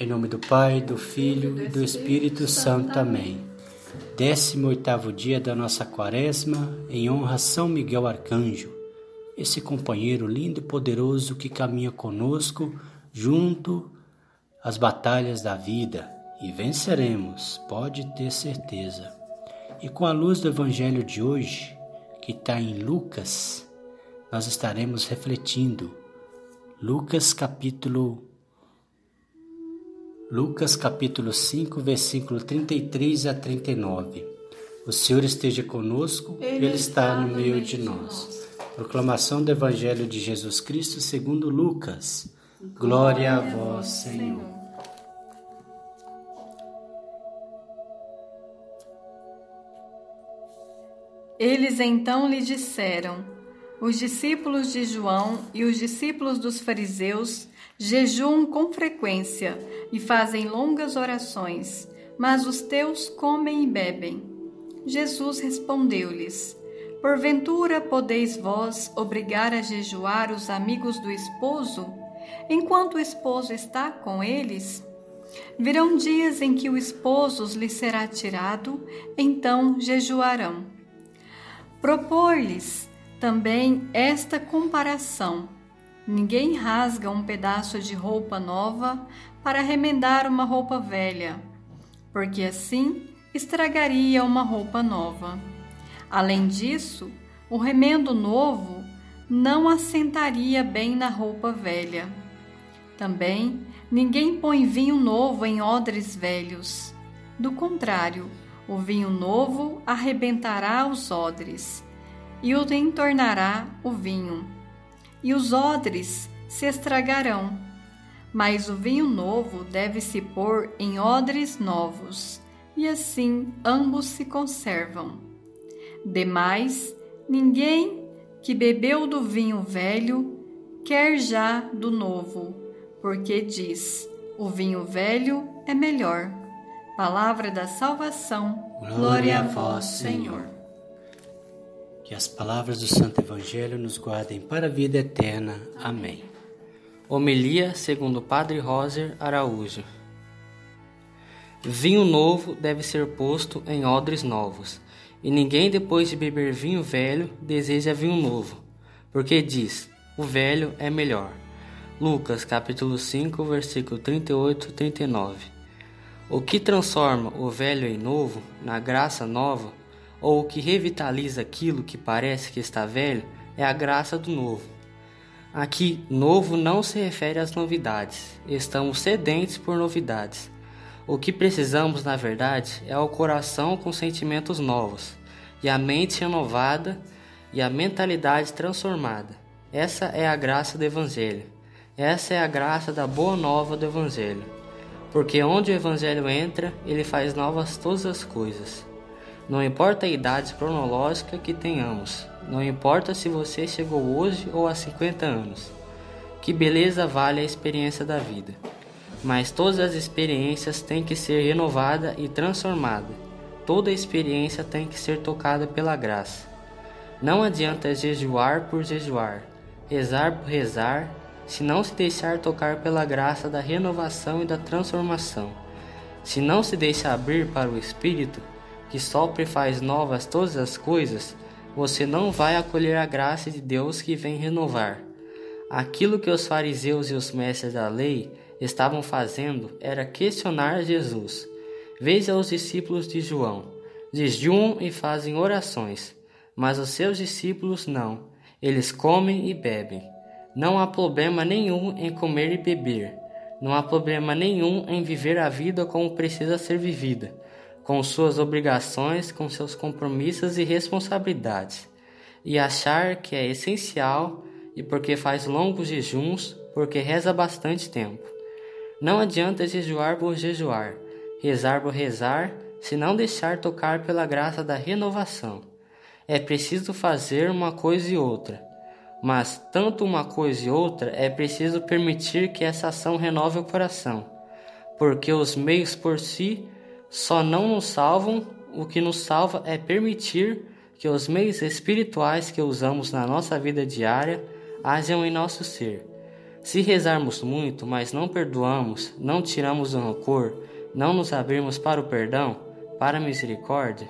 Em nome do Pai, do Filho e do Espírito Santo. Amém. 18 dia da nossa quaresma, em honra a São Miguel Arcanjo, esse companheiro lindo e poderoso que caminha conosco junto às batalhas da vida e venceremos, pode ter certeza. E com a luz do Evangelho de hoje, que está em Lucas, nós estaremos refletindo. Lucas capítulo Lucas capítulo 5, versículo 33 a 39. O Senhor esteja conosco, Ele, Ele está no meio de nós. Proclamação do Evangelho de Jesus Cristo segundo Lucas. Glória a vós, Senhor. Eles então lhe disseram: Os discípulos de João e os discípulos dos fariseus jejuam com frequência e fazem longas orações, mas os teus comem e bebem. Jesus respondeu-lhes: Porventura podeis vós obrigar a jejuar os amigos do esposo, enquanto o esposo está com eles? Virão dias em que o esposo lhes será tirado, então jejuarão. Propor-lhes também esta comparação Ninguém rasga um pedaço de roupa nova para remendar uma roupa velha, porque assim estragaria uma roupa nova. Além disso, o remendo novo não assentaria bem na roupa velha. Também ninguém põe vinho novo em odres velhos. Do contrário, o vinho novo arrebentará os odres e o entornará o vinho e os odres se estragarão. Mas o vinho novo deve se pôr em odres novos, e assim ambos se conservam. Demais, ninguém que bebeu do vinho velho quer já do novo, porque diz: o vinho velho é melhor. Palavra da salvação. Glória, Glória a vós, Senhor. Que as palavras do Santo Evangelho nos guardem para a vida eterna. Amém. Homilia segundo Padre Roser Araújo. Vinho novo deve ser posto em odres novos, e ninguém depois de beber vinho velho deseja vinho novo, porque diz: o velho é melhor. Lucas capítulo 5, versículo 38 e 39. O que transforma o velho em novo, na graça nova, ou o que revitaliza aquilo que parece que está velho é a graça do novo. Aqui, novo não se refere às novidades, estamos sedentes por novidades. O que precisamos, na verdade, é o coração com sentimentos novos, e a mente renovada e a mentalidade transformada. Essa é a graça do Evangelho. Essa é a graça da boa nova do Evangelho. Porque onde o Evangelho entra, ele faz novas todas as coisas. Não importa a idade cronológica que tenhamos, não importa se você chegou hoje ou há 50 anos. Que beleza vale a experiência da vida. Mas todas as experiências têm que ser renovada e transformada. Toda experiência tem que ser tocada pela graça. Não adianta jejuar por jejuar, rezar por rezar, se não se deixar tocar pela graça da renovação e da transformação. Se não se deixa abrir para o Espírito, que sopra e faz novas todas as coisas, você não vai acolher a graça de Deus que vem renovar. Aquilo que os fariseus e os mestres da lei estavam fazendo era questionar Jesus. Veja os discípulos de João. Jejuam e fazem orações, mas os seus discípulos não. Eles comem e bebem. Não há problema nenhum em comer e beber. Não há problema nenhum em viver a vida como precisa ser vivida com suas obrigações, com seus compromissos e responsabilidades, e achar que é essencial e porque faz longos jejuns, porque reza bastante tempo. Não adianta jejuar por jejuar, rezar por rezar, se não deixar tocar pela graça da renovação. É preciso fazer uma coisa e outra, mas tanto uma coisa e outra é preciso permitir que essa ação renove o coração, porque os meios por si só não nos salvam, o que nos salva é permitir que os meios espirituais que usamos na nossa vida diária hajam em nosso ser. Se rezarmos muito, mas não perdoamos, não tiramos o rancor, não nos abrirmos para o perdão, para a misericórdia,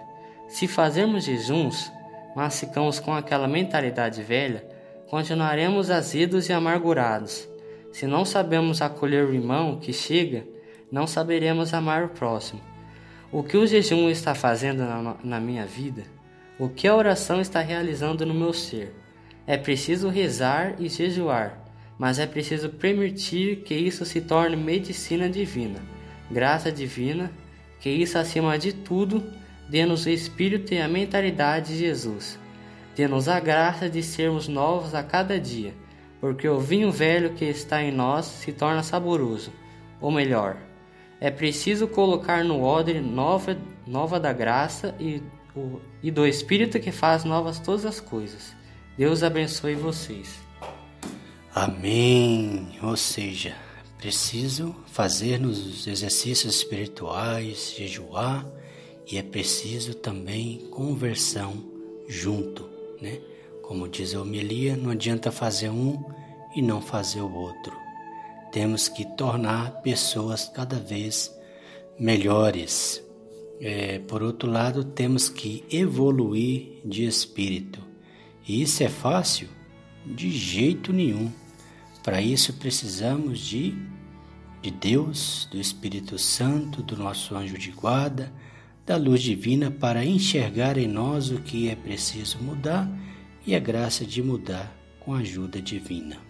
se fazermos jejuns, mas ficamos com aquela mentalidade velha, continuaremos azidos e amargurados. Se não sabemos acolher o irmão que chega, não saberemos amar o próximo. O que o jejum está fazendo na, na minha vida? O que a oração está realizando no meu ser? É preciso rezar e jejuar mas é preciso permitir que isso se torne medicina divina, graça divina, que isso acima de tudo dê-nos o espírito e a mentalidade de Jesus. Dê-nos a graça de sermos novos a cada dia, porque o vinho velho que está em nós se torna saboroso. Ou melhor, é preciso colocar no odre nova, nova da graça e, o, e do Espírito que faz novas todas as coisas. Deus abençoe vocês. Amém. Ou seja, preciso fazer nos exercícios espirituais, jejuar e é preciso também conversão junto, né? Como diz a homilia, não adianta fazer um e não fazer o outro. Temos que tornar pessoas cada vez melhores. É, por outro lado, temos que evoluir de espírito. E isso é fácil? De jeito nenhum. Para isso precisamos de, de Deus, do Espírito Santo, do nosso anjo de guarda, da luz divina para enxergar em nós o que é preciso mudar e a graça de mudar com a ajuda divina.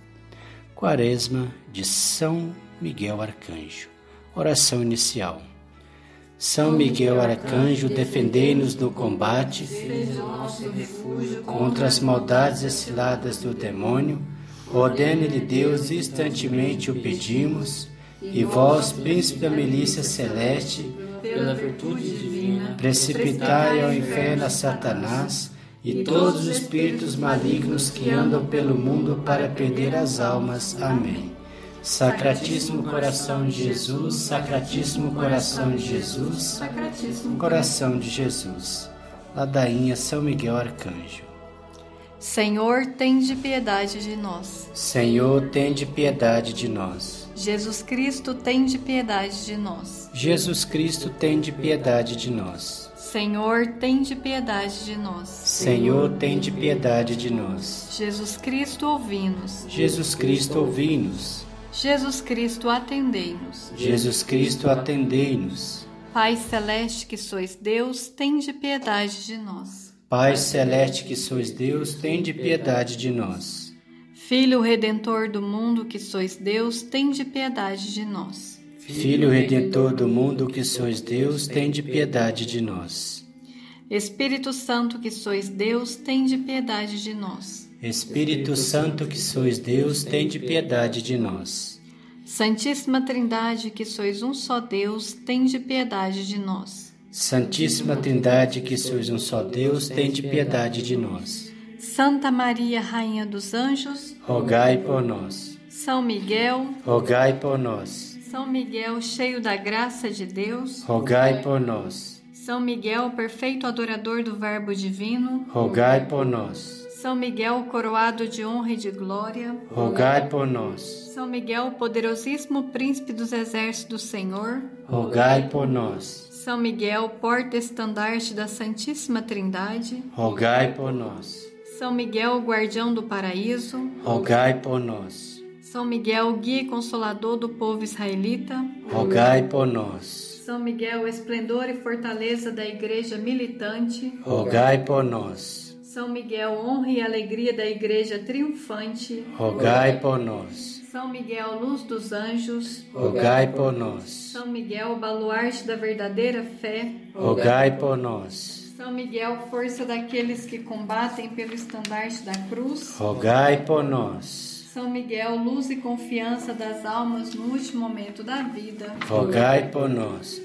Quaresma de São Miguel Arcanjo. Oração inicial. São Miguel Arcanjo, defendei-nos no combate contra as maldades exiladas do demônio Ordene-lhe Deus, instantemente o pedimos, e vós, príncipe da milícia celeste, pela virtude divina, precipitai ao inferno a Satanás e todos os espíritos malignos que andam pelo mundo para perder as almas. Amém. Sacratíssimo coração de Jesus, Sacratíssimo coração de Jesus, Sacratíssimo coração de Jesus. Ladainha São Miguel Arcanjo. Senhor, tende piedade de nós. Senhor, tende piedade de nós. Jesus Cristo, tende piedade de nós. Jesus Cristo, tende piedade de nós. Senhor, tende piedade de nós. Senhor, tende piedade de nós. Jesus Cristo, ouvi-nos. Jesus Cristo, ouvi-nos. Jesus Cristo, atendei-nos. Jesus Cristo, atendei-nos. Pai celeste que sois Deus, tende piedade de nós. Pai celeste que sois Deus, tende piedade de nós. Filho redentor do mundo que sois Deus, tende piedade de nós. Filho redentor do mundo que sois Deus, tende piedade de nós. Espírito Santo que sois Deus, tende piedade de nós. Espírito Santo que sois Deus, tende piedade de nós. Santíssima Trindade que sois um só Deus, tende piedade de nós. Santíssima Trindade, que sois um só Deus, tende piedade de nós. Santa Maria, Rainha dos Anjos, rogai por nós. São Miguel, rogai por nós. São Miguel, cheio da graça de Deus, rogai por nós. São Miguel, perfeito adorador do Verbo divino, rogai por nós. São Miguel, coroado de honra e de glória, rogai por nós. São Miguel, poderosíssimo príncipe dos exércitos do Senhor, rogai por nós. São Miguel, porta-estandarte da Santíssima Trindade, rogai por nós. São Miguel, guardião do paraíso, rogai por nós. São Miguel, guia e consolador do povo israelita, rogai por nós. São Miguel, esplendor e fortaleza da igreja militante, rogai por nós. São Miguel, honra e alegria da igreja triunfante, rogai por nós. São Miguel, luz dos anjos, rogai por nós. São Miguel, baluarte da verdadeira fé, rogai por nós. São Miguel, força daqueles que combatem pelo estandarte da cruz, rogai por nós. São Miguel, luz e confiança das almas no último momento da vida, rogai por nós.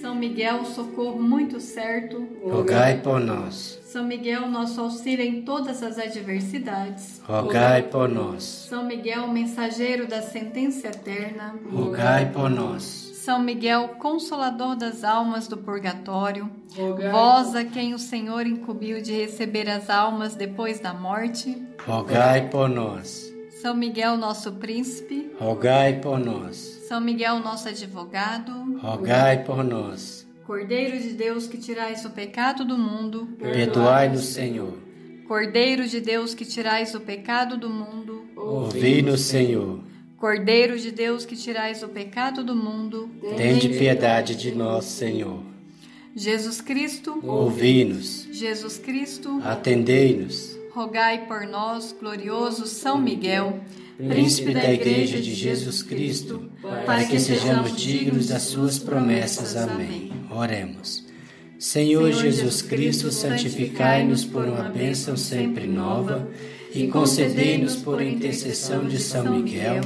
São Miguel, socorro muito certo, rogai por nós. São Miguel, nosso auxílio em todas as adversidades, rogai por nós. São Miguel, mensageiro da sentença eterna, rogai por nós. São Miguel, consolador das almas do purgatório, rogai vós a quem o Senhor incumbiu de receber as almas depois da morte, rogai por nós. São Miguel, nosso príncipe, rogai por nós. São Miguel, nosso advogado, rogai por nós. Cordeiro de Deus que tirais o pecado do mundo, perdoai-nos, Senhor. Cordeiro de Deus que tirais o pecado do mundo, ouvi-nos, Senhor. Cordeiro de Deus que tirais o pecado do mundo, tende piedade de nós, Senhor. Jesus Cristo, ouvi-nos. Jesus Cristo, atendei-nos. Rogai por nós, glorioso São Miguel, Príncipe da Igreja de Jesus Cristo, para que sejamos dignos das suas promessas. Amém. Oremos. Senhor Jesus Cristo, santificai-nos por uma bênção sempre nova e concedei-nos por intercessão de São Miguel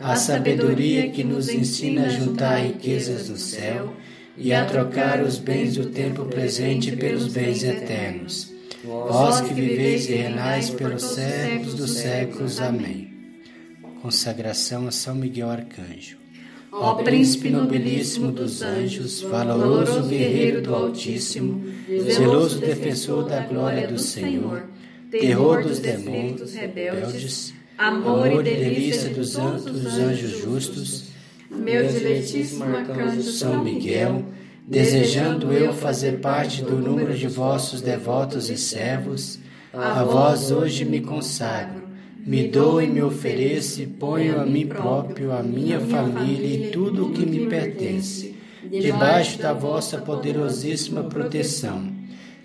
a sabedoria que nos ensina a juntar riquezas no céu e a trocar os bens do tempo presente pelos bens eternos. Vós que viveis e renais pelos séculos dos séculos. Amém. Consagração a São Miguel Arcanjo. Ó príncipe nobilíssimo dos anjos, valoroso guerreiro do Altíssimo, zeloso defensor da glória do Senhor, terror dos demônios rebeldes, amor e delícia dos anjos justos, meu diletíssimo arcanjo São Miguel, desejando eu fazer parte do número de vossos devotos e servos, a vós hoje me consagro me dou e me ofereço e ponho a mim próprio, a minha família e tudo o que me pertence, debaixo da vossa poderosíssima proteção.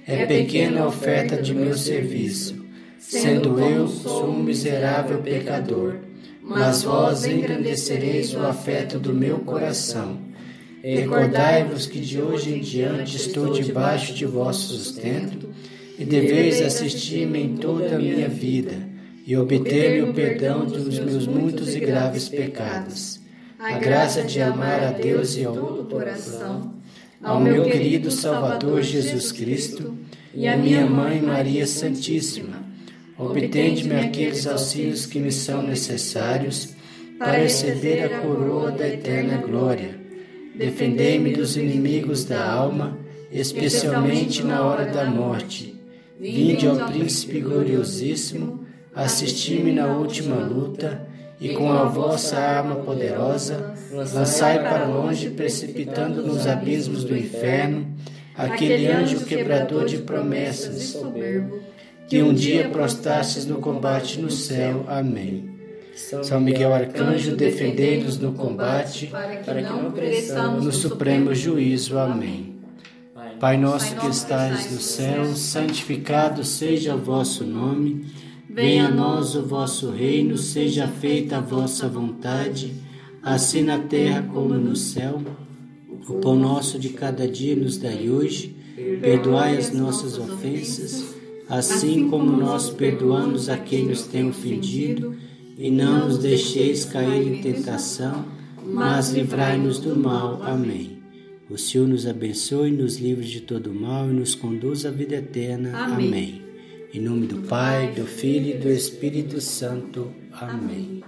É pequena a oferta de meu serviço, sendo eu sou um miserável pecador, mas vós engrandecereis o afeto do meu coração. Recordai-vos que de hoje em diante estou debaixo de vosso sustento e deveis assistir-me em toda a minha vida e obter-me o perdão dos meus muitos e graves pecados, a graça de amar a Deus e ao coração, ao meu querido Salvador Jesus Cristo e à minha Mãe Maria Santíssima. Obtende-me aqueles auxílios que me são necessários para receber a coroa da eterna glória. Defendei-me dos inimigos da alma, especialmente na hora da morte. Vinde ao Príncipe gloriosíssimo assisti-me na última luta, e com a vossa arma poderosa, lançai para longe, precipitando nos abismos do inferno, aquele anjo quebrador de promessas, que um dia prostastes no combate no céu. Amém. São Miguel Arcanjo, defendei-nos no combate, para que não pereçamos no supremo juízo. Amém. Pai nosso que estais no céu, santificado seja o vosso nome. Venha a nós o vosso reino, seja feita a vossa vontade, assim na terra como no céu. O pão nosso de cada dia nos dai hoje, perdoai as nossas ofensas, assim como nós perdoamos a quem nos tem ofendido, e não nos deixeis cair em tentação, mas livrai-nos do mal. Amém. O Senhor nos abençoe, nos livre de todo mal e nos conduz à vida eterna. Amém. Amém. Em nome do Pai, do Filho e do Espírito Santo. Amém.